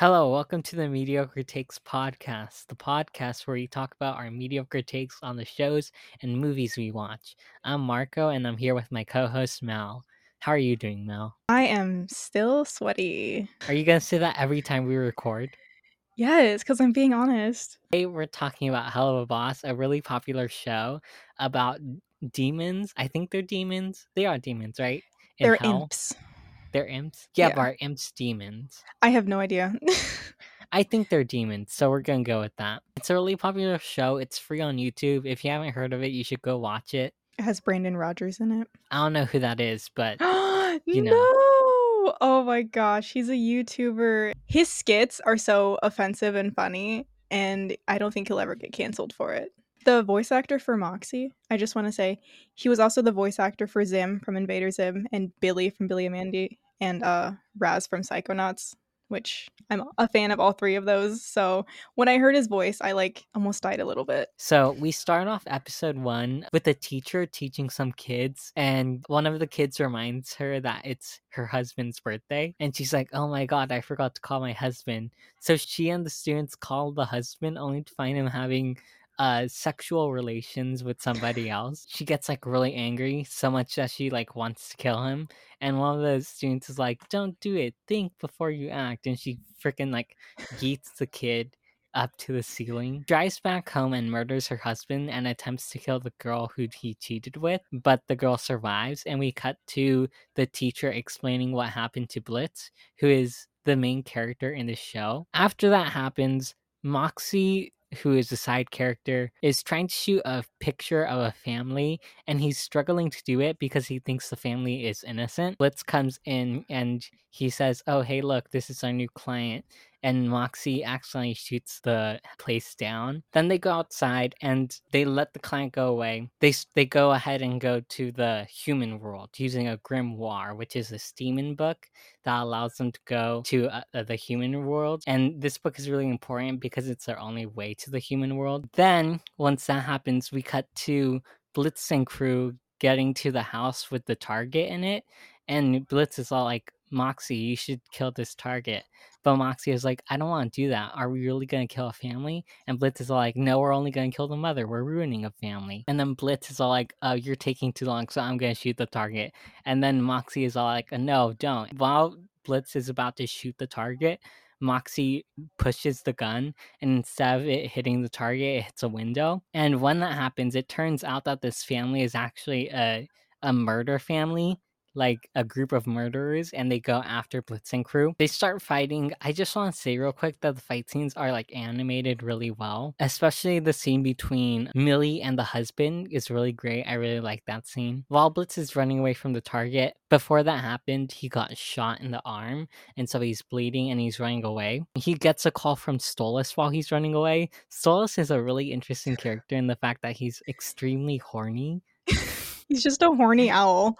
Hello, welcome to the Mediocre Takes podcast, the podcast where we talk about our mediocre takes on the shows and movies we watch. I'm Marco and I'm here with my co host Mel. How are you doing, Mel? I am still sweaty. Are you going to say that every time we record? Yes, because I'm being honest. Today we're talking about Helluva Boss, a really popular show about demons. I think they're demons. They are demons, right? In They're hell. imps. They're imps? Yeah, Yeah. but are imps demons? I have no idea. I think they're demons, so we're gonna go with that. It's a really popular show. It's free on YouTube. If you haven't heard of it, you should go watch it. it has Brandon Rogers in it. I don't know who that is, but! You know. Oh my gosh, he's a YouTuber. His skits are so offensive and funny, and I don't think he'll ever get canceled for it. The voice actor for Moxxie, I just want to say, he was also the voice actor for Zim from Invader Zim and Billy from Billy and Mandy and uh Raz from Psychonauts, which I'm a fan of all three of those. So when I heard his voice, I like almost died a little bit. so we start off episode one with a teacher teaching some kids, and one of the kids reminds her that it's her husband's birthday, and she's like, "Oh my god, I forgot to call my husband." So she and the students call the husband, only to find him having uh sexual relations with somebody else. She gets like really angry, so much that she like wants to kill him. And one of the students is like, "Don't do it. Think before you act." And she freaking like yeets the kid up to the ceiling, drives back home and murders her husband and attempts to kill the girl who he cheated with, but the girl survives. And we cut to the teacher explaining what happened to Blitz, who is the main character in the show. After that happens, Moxxie, who is the side character, is trying to shoot a picture of a family and he's struggling to do it because he thinks the family is innocent. Blitz comes in and he says, Oh, hey, look, this is our new client. And Moxxie accidentally shoots the place down. Then they go outside and they let the client go away. They they go ahead and go to the human world using a grimoire, which is a demon book that allows them to go to uh, uh, the human world. And this book is really important because it's their only way to the human world. Then, once that happens, we cut to Blitz and crew getting to the house with the target in it. And Blitz is all like, Moxxie, you should kill this target. But Moxxie is like, I don't want to do that. Are we really going to kill a family? And Blitz is like, No, we're only going to kill the mother. We're ruining a family. And then Blitz is all like, Oh, you're taking too long, so I'm going to shoot the target. And then Moxxie is all like, No, don't. While Blitz is about to shoot the target, Moxxie pushes the gun, and instead of it hitting the target, it hits a window. And when that happens, it turns out that this family is actually a, a murder family like a group of murderers and they go after Blitz and crew. They start fighting. I just want to say real quick that the fight scenes are like animated really well, especially the scene between Millie and the husband is really great. I really like that scene. While Blitz is running away from the target, before that happened, he got shot in the arm and so he's bleeding and he's running away. He gets a call from Stolas while he's running away. Stolas is a really interesting character in the fact that he's extremely horny. He's just a horny owl.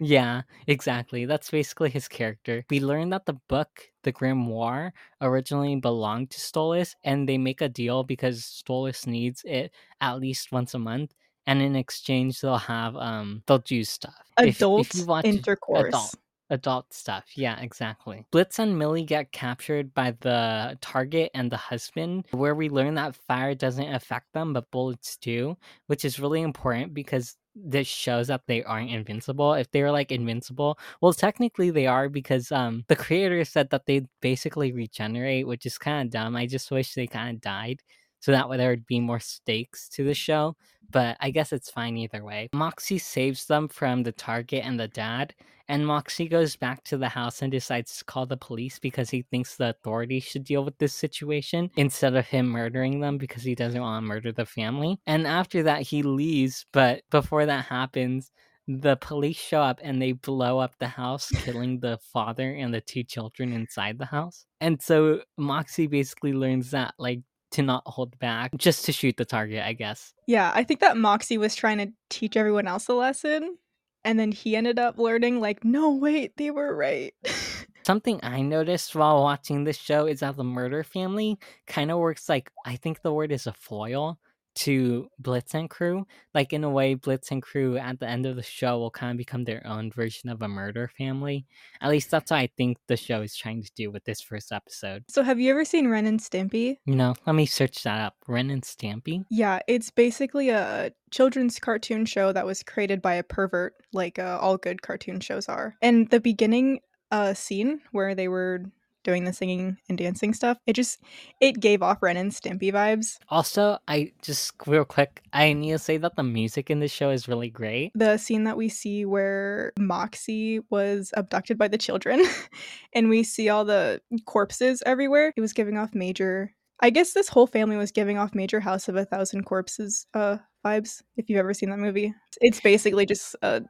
Yeah, exactly. That's basically his character. We learn that the book, the Grimoire, originally belonged to Stolas, and they make a deal because Stolas needs it at least once a month. And in exchange, they'll have um, they'll do stuff. Adult if you watch intercourse. adult adult stuff. Yeah, exactly. Blitz and Millie get captured by the target and the husband, where we learn that fire doesn't affect them, but bullets do, which is really important because this shows that they aren't invincible. If they were like invincible, well, technically they are because um the creator said that they basically regenerate, which is kind of dumb. I just wish they kind of died. So that way there would be more stakes to the show, but I guess it's fine either way. Moxxie saves them from the target and the dad, and Moxxie goes back to the house and decides to call the police because he thinks the authorities should deal with this situation instead of him murdering them because he doesn't want to murder the family. And after that, he leaves, but before that happens, the police show up and they blow up the house, killing the father and the two children inside the house. And so Moxxie basically learns that, like, to not hold back, just to shoot the target, I guess. Yeah, I think that Moxxie was trying to teach everyone else a lesson. And then he ended up learning, like, no, wait, they were right. Something I noticed while watching this show is that the murder family kind of works like I think the word is a foil to Blitz and crew. Like in a way, Blitz and crew at the end of the show will kind of become their own version of a murder family. At least that's what I think the show is trying to do with this first episode. So, have you ever seen Ren and Stimpy? No, let me search that up. Ren and Stampy? Yeah, it's basically a children's cartoon show that was created by a pervert, like uh, all good cartoon shows are. And the beginning uh, scene where they were doing the singing and dancing stuff, it just it gave off Ren and Stimpy vibes. Also, I just real quick, I need to say that the music in this show is really great. The scene that we see where Moxxie was abducted by the children and we see all the corpses everywhere, it was giving off major I guess this whole family was giving off major House of a Thousand Corpses uh vibes, if you've ever seen that movie. It's basically just a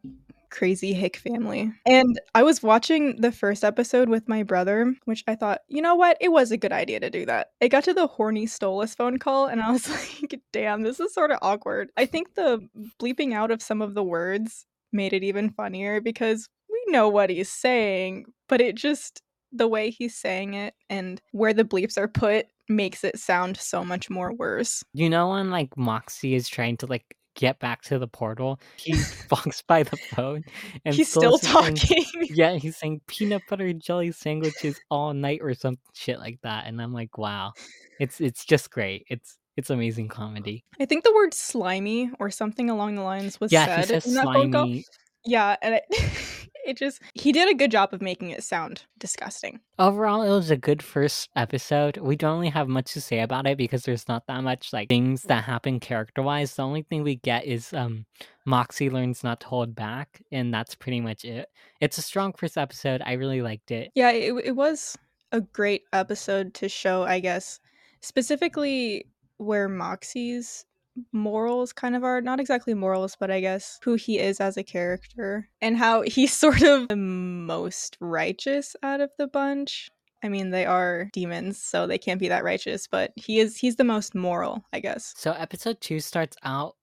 crazy hick family. And I was watching the first episode with my brother, which I thought, you know what? It was a good idea to do that. It got to the horny Stolas phone call, and I was like, damn, this is sort of awkward. I think the bleeping out of some of the words made it even funnier because we know what he's saying, but it just the way he's saying it and where the bleeps are put makes it sound so much more worse. You know when like Moxxie is trying to like get back to the portal, he walks by the phone and he's still is saying- talking. yeah, he's saying peanut butter and jelly sandwiches all night or some shit like that, and I'm like, wow, it's it's just great. It's it's amazing comedy. I think the word slimy or something along the lines was yeah, said he says in that slimy. Yeah, and it, it just he did a good job of making it sound disgusting. Overall, it was a good first episode. We don't really have much to say about it because there's not that much like things that happen character wise. The only thing we get is um Moxxie learns not to hold back, and that's pretty much it. It's a strong first episode. I really liked it. Yeah, it, it was a great episode to show, I guess, specifically where Moxxie's morals kind of are not exactly morals, but I guess who he is as a character and how he's sort of the most righteous out of the bunch. I mean, they are demons, so they can't be that righteous, but he is he's the most moral, I guess. So episode two starts out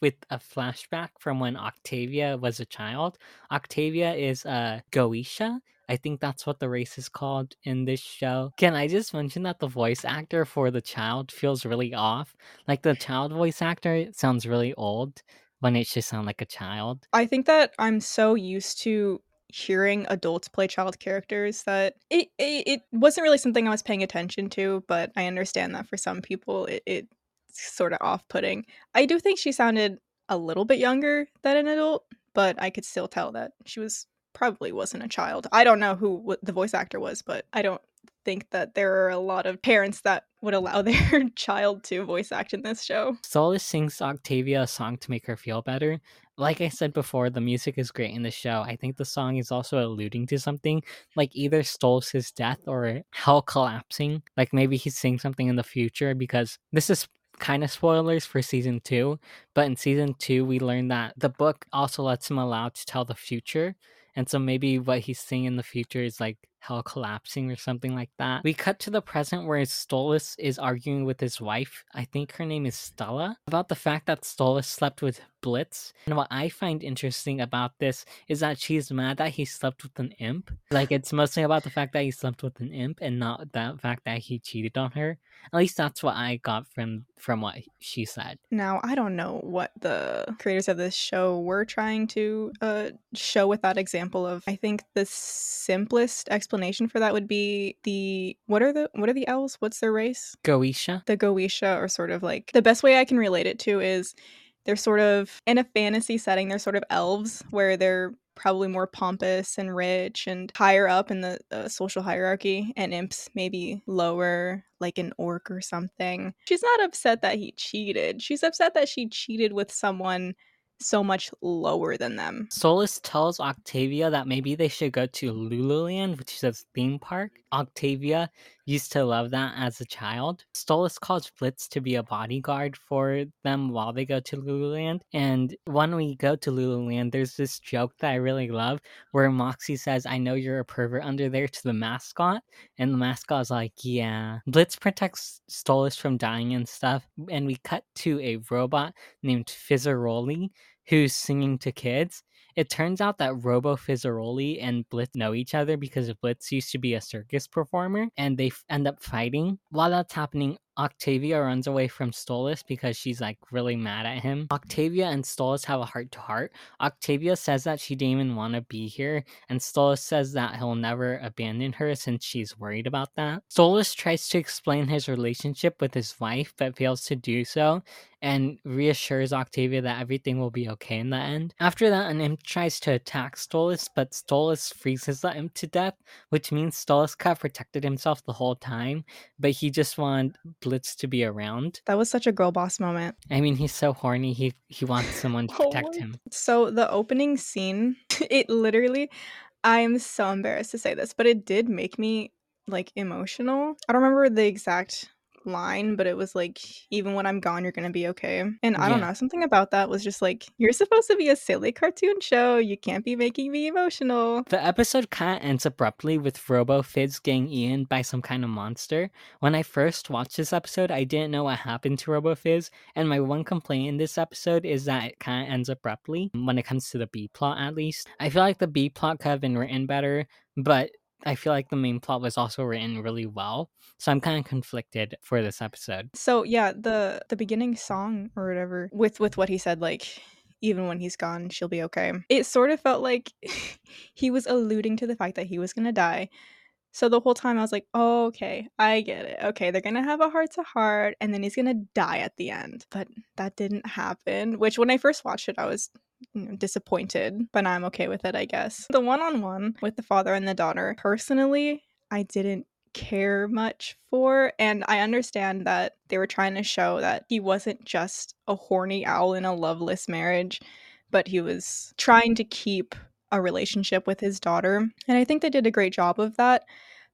with- a flashback from when Octavia was a child. Octavia is a Goetia. I think that's what the race is called in this show. Can I just mention that the voice actor for the child feels really off? Like the child voice actor sounds really old when it should sound like a child. I think that I'm so used to hearing adults play child characters that it, it it wasn't really something I was paying attention to, but I understand that for some people it, it's sort of off-putting. I do think she sounded a little bit younger than an adult, but I could still tell that she was probably wasn't a child. I don't know who the voice actor was, but I don't think that there are a lot of parents that would allow their child to voice act in this show. Stolas sings Octavia a song to make her feel better. Like I said before, the music is great in the show. I think the song is also alluding to something, like either Stolas' death or hell collapsing. Like maybe he's saying something in the future because this is kind of spoilers for season two. But in season two, we learn that the book also lets him allow to tell the future. And so maybe what he's seeing in the future is like hell collapsing or something like that. We cut to the present where Stolas is arguing with his wife, I think her name is Stella, about the fact that Stolas slept with Blitz. And what I find interesting about this is that she's mad that he slept with an imp. Like it's mostly about the fact that he slept with an imp and not the fact that he cheated on her. At least that's what I got from from what she said. Now, I don't know what the creators of this show were trying to uh, show with that example of. I think the simplest explanation for that would be the what are the what are the elves? What's their race? Goetia? The Goetia are sort of like the best way I can relate it to is they're sort of in a fantasy setting. They're sort of elves where they're probably more pompous and rich and higher up in the uh, social hierarchy, and imps maybe lower, like an orc or something. She's not upset that he cheated. She's upset that she cheated with someone so much lower than them. Stolas tells Octavia that maybe they should go to Lululand, which is a theme park. Octavia used to love that as a child. Stolas calls Blitz to be a bodyguard for them while they go to Lululand. And when we go to Lululand, there's this joke that I really love where Moxxie says, I know you're a pervert under there to the mascot. And the mascot is like, yeah. Blitz protects Stolas from dying and stuff. And we cut to a robot named Fizzarolli who's singing to kids. It turns out that Robo Fizzarolli and Blitz know each other because Blitz used to be a circus performer and they f- end up fighting. While that's happening, Octavia runs away from Stolas because she's like really mad at him. Octavia and Stolas have a heart to heart. Octavia says that she didn't even want to be here, and Stolas says that he'll never abandon her since she's worried about that. Stolas tries to explain his relationship with his wife but fails to do so and reassures Octavia that everything will be okay in the end. After that, an imp tries to attack Stolas, but Stolas freezes the imp to death, which means Stolas cut protected himself the whole time, but he just wanted Blitz to be around. That was such a girl boss moment. I mean, he's so horny, he, he wants someone to oh protect Oh. him. So the opening scene, it literally I am so embarrassed to say this, but it did make me like emotional. I don't remember the exact line, but it was like even when I'm gone you're to be okay. And I don't Yeah. know, something about that was just like you're supposed to be a silly cartoon show. You can't be making me emotional. The episode kind of ends abruptly with Robo Fizz getting eaten by some kind of monster. When I first watched this episode, I didn't know what happened to Robo Fizz, and my one complaint in this episode is that it kind of ends abruptly when it comes to the B plot, at least. I feel like the B plot could have been written better, but I feel like the main plot was also written really well, so I'm kind of conflicted for this episode. So yeah, the the beginning song or whatever with with what he said like even when he's gone she'll be okay. It sort of felt like he was alluding to the fact that he was going to die. So the whole time I was like, "Oh, okay, I get it. Okay, they're going to have a heart to heart and then he's going to die at the end." But that didn't happen, which when I first watched it I was disappointed, but I'm okay with it, I guess. The one-on-one with the father and the daughter, personally, I didn't care much for and I understand that they were trying to show that he wasn't just a horny owl in a loveless marriage, but he was trying to keep a relationship with his daughter. And I think they did a great job of that.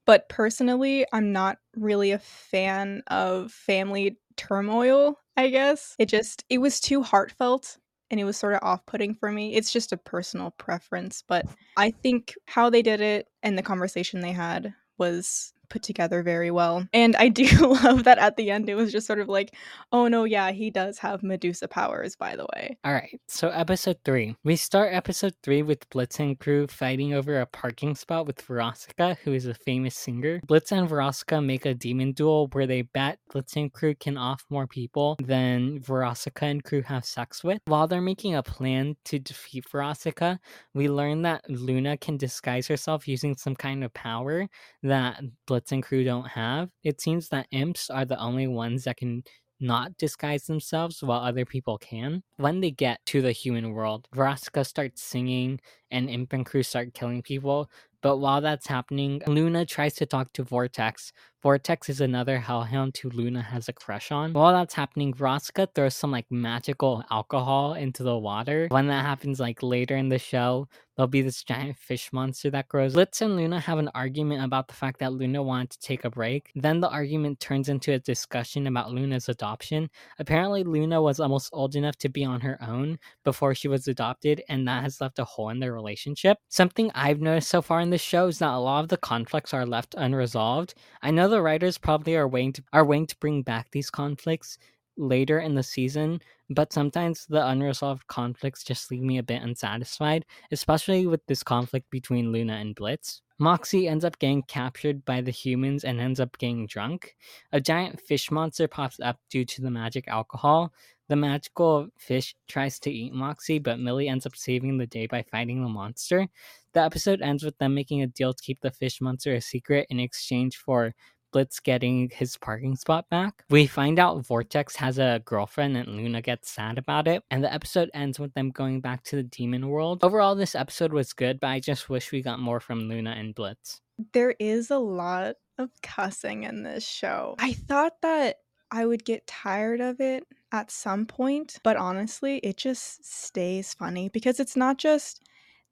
But personally, I'm not really a fan of family turmoil, I guess. It just it was too heartfelt and it was sort of off-putting for me. It's just a personal preference, but I think how they did it and the conversation they had was put together very well. And I do love that at the end it was just sort of like, oh no, yeah, he does have Medusa powers, by the way. All right, so episode three. We start episode three with Blitz and crew fighting over a parking spot with Veronica, who is a famous singer. Blitz and Veronica make a demon duel where they bet Blitz and crew can off more people than Veronica and crew have sex with. While they're making a plan to defeat Veronica, we learn that Loona can disguise herself using some kind of power that Blitz and crew don't have. It seems that imps are the only ones that can not disguise themselves while other people can. When they get to the human world, Verosika starts singing and Imp and crew start killing people. But while that's happening, Loona tries to talk to Vortex. Vortex is another hellhound who Loona has a crush on. While that's happening, Verosika throws some like magical alcohol into the water. When that happens like later in the show, there'll be this giant fish monster that grows. Blitz and Loona have an argument about the fact that Loona wanted to take a break. Then the argument turns into a discussion about Loona's adoption. Apparently, Loona was almost old enough to be on her own before she was adopted, and that has left a hole in their relationship. Something I've noticed so far in this show is that a lot of the conflicts are left unresolved. I know the writers probably are waiting to, are waiting to bring back these conflicts later in the season, but sometimes the unresolved conflicts just leave me a bit unsatisfied, especially with this conflict between Loona and Blitz. Moxxie ends up getting captured by the humans and ends up getting drunk. A giant fish monster pops up due to the magic alcohol. The magical fish tries to eat Moxxie, but Millie ends up saving the day by fighting the monster. The episode ends with them making a deal to keep the fish monster a secret in exchange for Blitz getting his parking spot back. We find out Vortex has a girlfriend and Loona gets sad about it, and the episode ends with them going back to the demon world. Overall, this episode was good, but I just wish we got more from Loona and Blitz. There is a lot of cussing in this show. I thought that I would get tired of it at some point, but honestly, it just stays funny because it's not just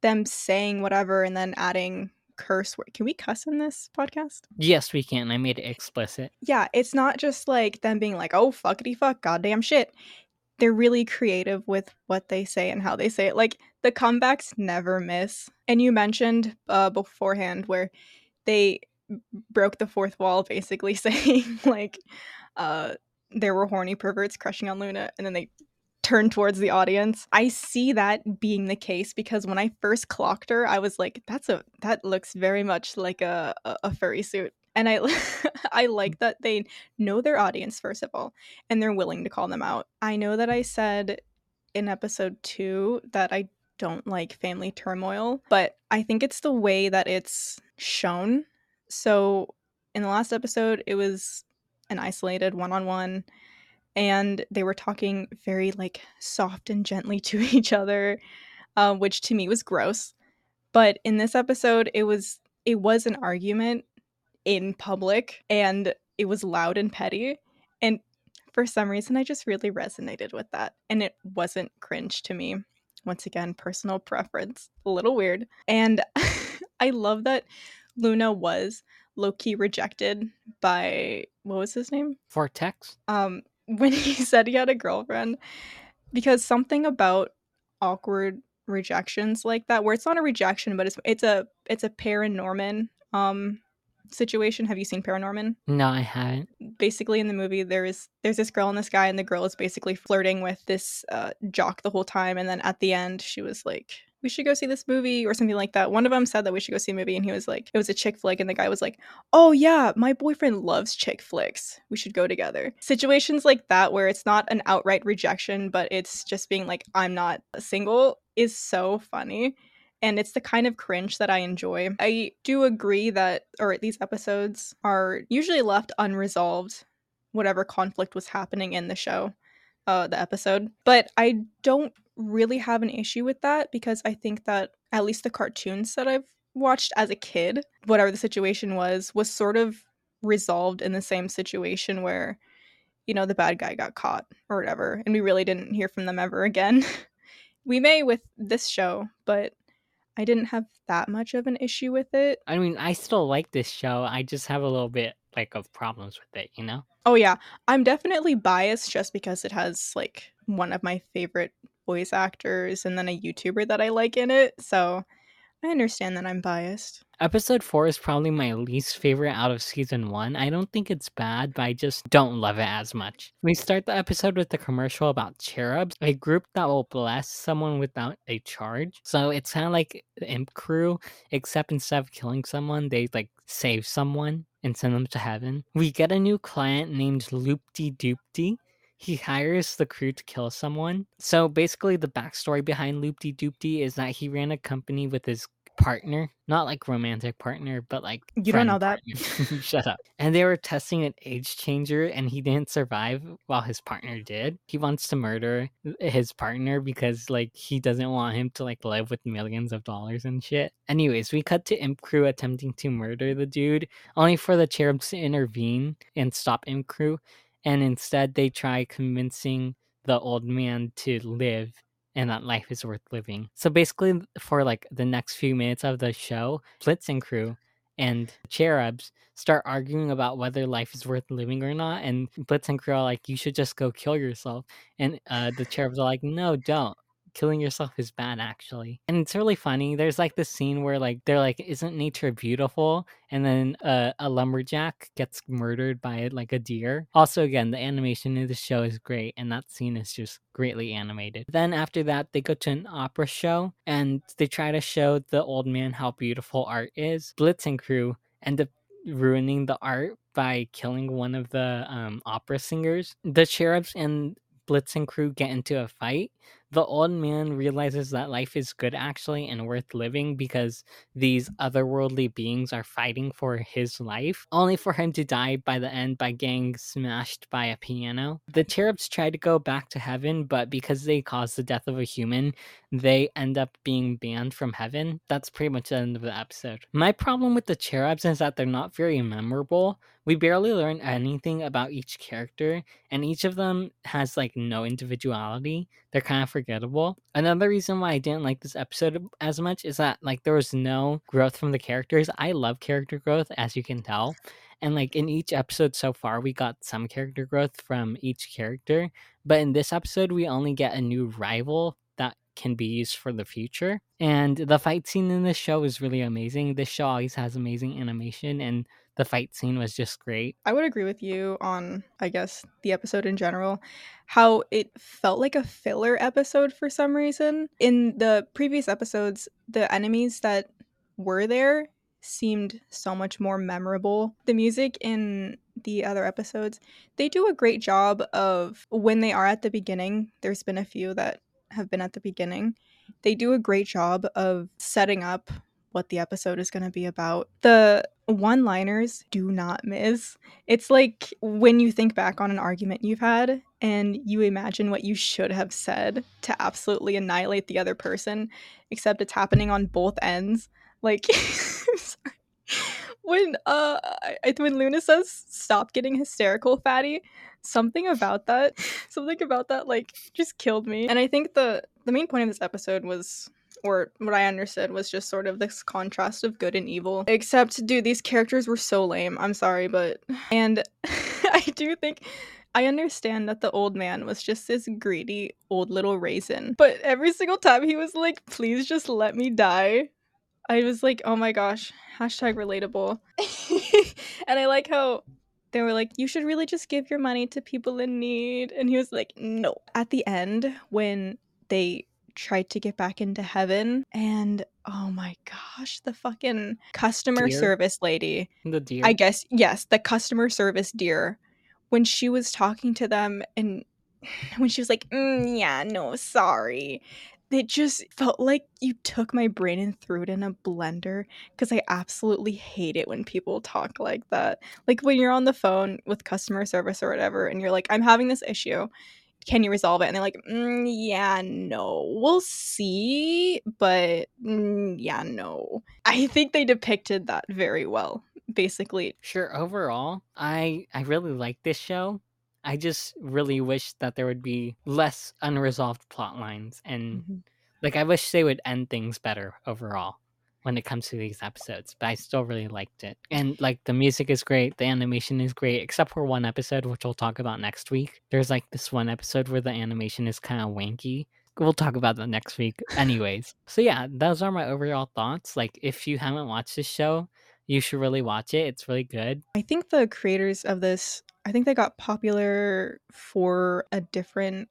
them saying whatever and then adding curse word. Can we cuss in this podcast? Yes, we can. I made it explicit. Yeah, it's not just like them being like, oh, fuckity fuck, goddamn shit. They're really creative with what they say and how they say it. Like, the comebacks never miss. And you mentioned uh, beforehand where they broke the fourth wall, basically saying, like, uh, there were horny perverts crushing on Loona, and then they turn towards the audience. I see that being the case because when I first clocked her, I was like, "That's a that looks very much like a a, furry suit." And I I like that they know their audience first of all and they're willing to call them out. I know that I said in episode 2 that I don't like family turmoil, but I think it's the way that it's shown. So in the last episode, it was an isolated one on one, and they were talking very like soft and gently to each other, uh, which to me was gross. But in this episode, it was it was an argument in public, and it was loud and petty, and for some reason, I just really resonated with that, and it wasn't cringe to me. Once again, personal preference, a little weird, and I love that Loona was low key rejected by what was his name? Vortex. Um, when he said he had a girlfriend, because something about awkward rejections like that, where it's not a rejection, but it's it's a it's a paranorman um situation. Have you seen Paranorman? No, I haven't. Basically, in the movie, there is there's this girl and this guy, and the girl is basically flirting with this uh, jock the whole time, and then at the end, she was like, we should go see this movie or something like that. One of them said that we should go see a movie, and he was like, it was a chick flick, and the guy was like, oh yeah, my boyfriend loves chick flicks. We should go together. Situations like that where it's not an outright rejection, but it's just being like, I'm not single is so funny. And it's the kind of cringe that I enjoy. I do agree that, or these episodes are usually left unresolved, whatever conflict was happening in the show, uh, the episode. But I don't really have an issue with that because I think that at least the cartoons that I've watched as a kid, whatever the situation was, was sort of resolved in the same situation where, you know, the bad guy got caught or whatever, and we really didn't hear from them ever again. we may with this show, but I didn't have that much of an issue with it. I mean, I still like this show. I just have a little bit like of problems with it, you know? Oh yeah, I'm definitely biased just because it has like one of my favorite voice actors and then a YouTuber that I like in it. So I understand that I'm biased. Episode 4 is probably my least favorite out of season 1. I don't think it's bad, but I just don't love it as much. We start the episode with a commercial about cherubs, a group that will bless someone without a charge. So it's kind of like the Imp Crew, except instead of killing someone, they like save someone and send them to heaven. We get a new client named Loopty Goopty he hires the crew to kill someone. So basically, the backstory behind Loopty Goopty is that he ran a company with his partner, not like romantic partner, but like you don't know that. Shut up. And they were testing an age changer, and he didn't survive while his partner did. He wants to murder his partner because like he doesn't want him to like live with millions of dollars and shit. Anyways, we cut to Imp Crew attempting to murder the dude, only for the cherubs to intervene and stop Imp Crew, and instead they try convincing the old man to live and that life is worth living. So basically, for like the next few minutes of the show, Blitzen crew and Cherubs start arguing about whether life is worth living or not. And Blitzen crew are like, "You should just go kill yourself," and uh, the Cherubs are like, "No, don't." Killing yourself is bad actually. And it's really funny there's like this scene where like they're like isn't nature beautiful? And then uh, a lumberjack gets murdered by like a deer. Also again the animation in the show is great and that scene is just greatly animated. Then after that they go to an opera show and they try to show the old man how beautiful art is. Blitzen crew end up ruining the art by killing one of the um, opera singers. The cherubs and blitzen crew get into a fight the old man realizes that life is good actually and worth living because these otherworldly beings are fighting for his life, only for him to die by the end by getting smashed by a piano. The cherubs try to go back to heaven, but because they caused the death of a human, they end up being banned from heaven. That's pretty much the end of the episode. My problem with the cherubs is that they're not very memorable. We barely learn anything about each character, and each of them has like no individuality. They're kind of forgettable. Another reason why I didn't like this episode as much is that like there was no growth from the characters. I love character growth, as you can tell. And like in each episode so far, we got some character growth from each character. But in this episode, we only get a new rival that can be used for the future. And the fight scene in this show is really amazing. This show always has amazing animation and the fight scene was just great. I would agree with you on, I guess, the episode in general. How it felt like a filler episode for some reason. In the previous episodes, the enemies that were there seemed so much more memorable. The music in the other episodes, they do a great job of when they are at the beginning. There's been a few that have been at the beginning. They do a great job of setting up what the episode is going to be about. The one liners do not miss. It's like when you think back on an argument you've had and you imagine what you should have said to absolutely annihilate the other person, except it's happening on both ends. Like, when uh when Loona says stop getting hysterical, fatty, something about that, something about that like just killed me. And I think the the main point of this episode was or what I understood was just sort of this contrast of good and evil. Except, dude, these characters were so lame. I'm sorry, but. And I do think. I understand that the old man was just this greedy old little raisin, but every single time he was like, please just let me die, I was like, oh my gosh, hashtag relatable. and I like how they were like, you should really just give your money to people in need. And he was like, no. At the end, when they tried to get back into heaven and oh my gosh the fucking customer Deer? service lady The deer. i guess yes the customer service dear when she was talking to them and when she was like mm, yeah no sorry it just felt like you took my brain and threw it in a blender because I absolutely hate it when people talk like that. Like when you're on the phone with customer service or whatever, and you're like, I'm having this issue can you resolve it? And they're like, mm, yeah, no, we'll see, but mm, yeah, no. I think they depicted that very well. Basically, Sure, overall, I I really like this show. I just really wish that there would be less unresolved plot lines and like I wish they would end things better overall when it comes to these episodes, but I still really liked it. And like the music is great, the animation is great, except for one episode which we'll talk about next week. There's like this one episode where the animation is kind of wanky. We'll talk about that next week anyways. so yeah, those are my overall thoughts. Like if you haven't watched this show, you should really watch it. It's really good. I think the creators of this, I think they got popular for a different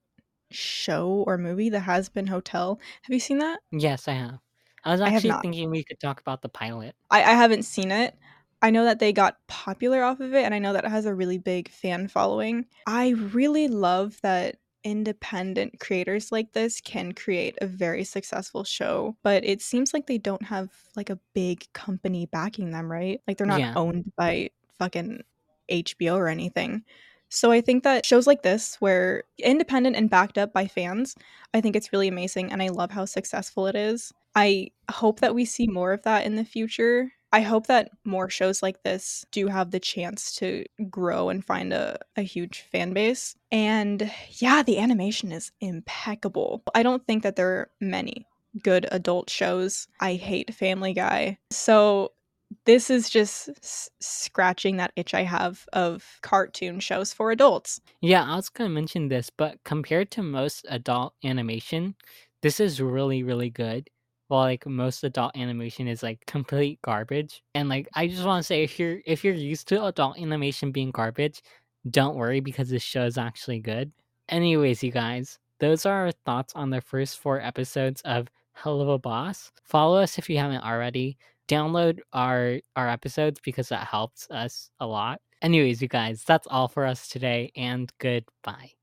show or movie, The Hazbin Hotel. Have you seen that? Yes, I have. I was actually not. thinking we could talk about the pilot. I, I haven't seen it. I know that they got popular off of it, and I know that it has a really big fan following. I really love that independent creators like this can create a very successful show, but it seems like they don't have like a big company backing them, right? Like they're not Yeah. owned by fucking HBO or anything. So I think that shows like this, where independent and backed up by fans, I think it's really amazing, and I love how successful it is. I hope that we see more of that in the future. I hope that more shows like this do have the chance to grow and find a, a huge fan base. And yeah, the animation is impeccable. I don't think that there are many good adult shows. I hate Family Guy. So this is just s- scratching that itch I have of cartoon shows for adults. Yeah, I was gonna mention this, but compared to most adult animation, this is really, really good. While like most adult animation is like complete garbage. And like I just wanna say if you're if you're used to adult animation being garbage, don't worry because this show is actually good. Anyways, you guys, those are our thoughts on the first four episodes of Helluva Boss. Follow us if you haven't already. Download our our episodes because that helps us a lot. Anyways, you guys, that's all for us today, and goodbye.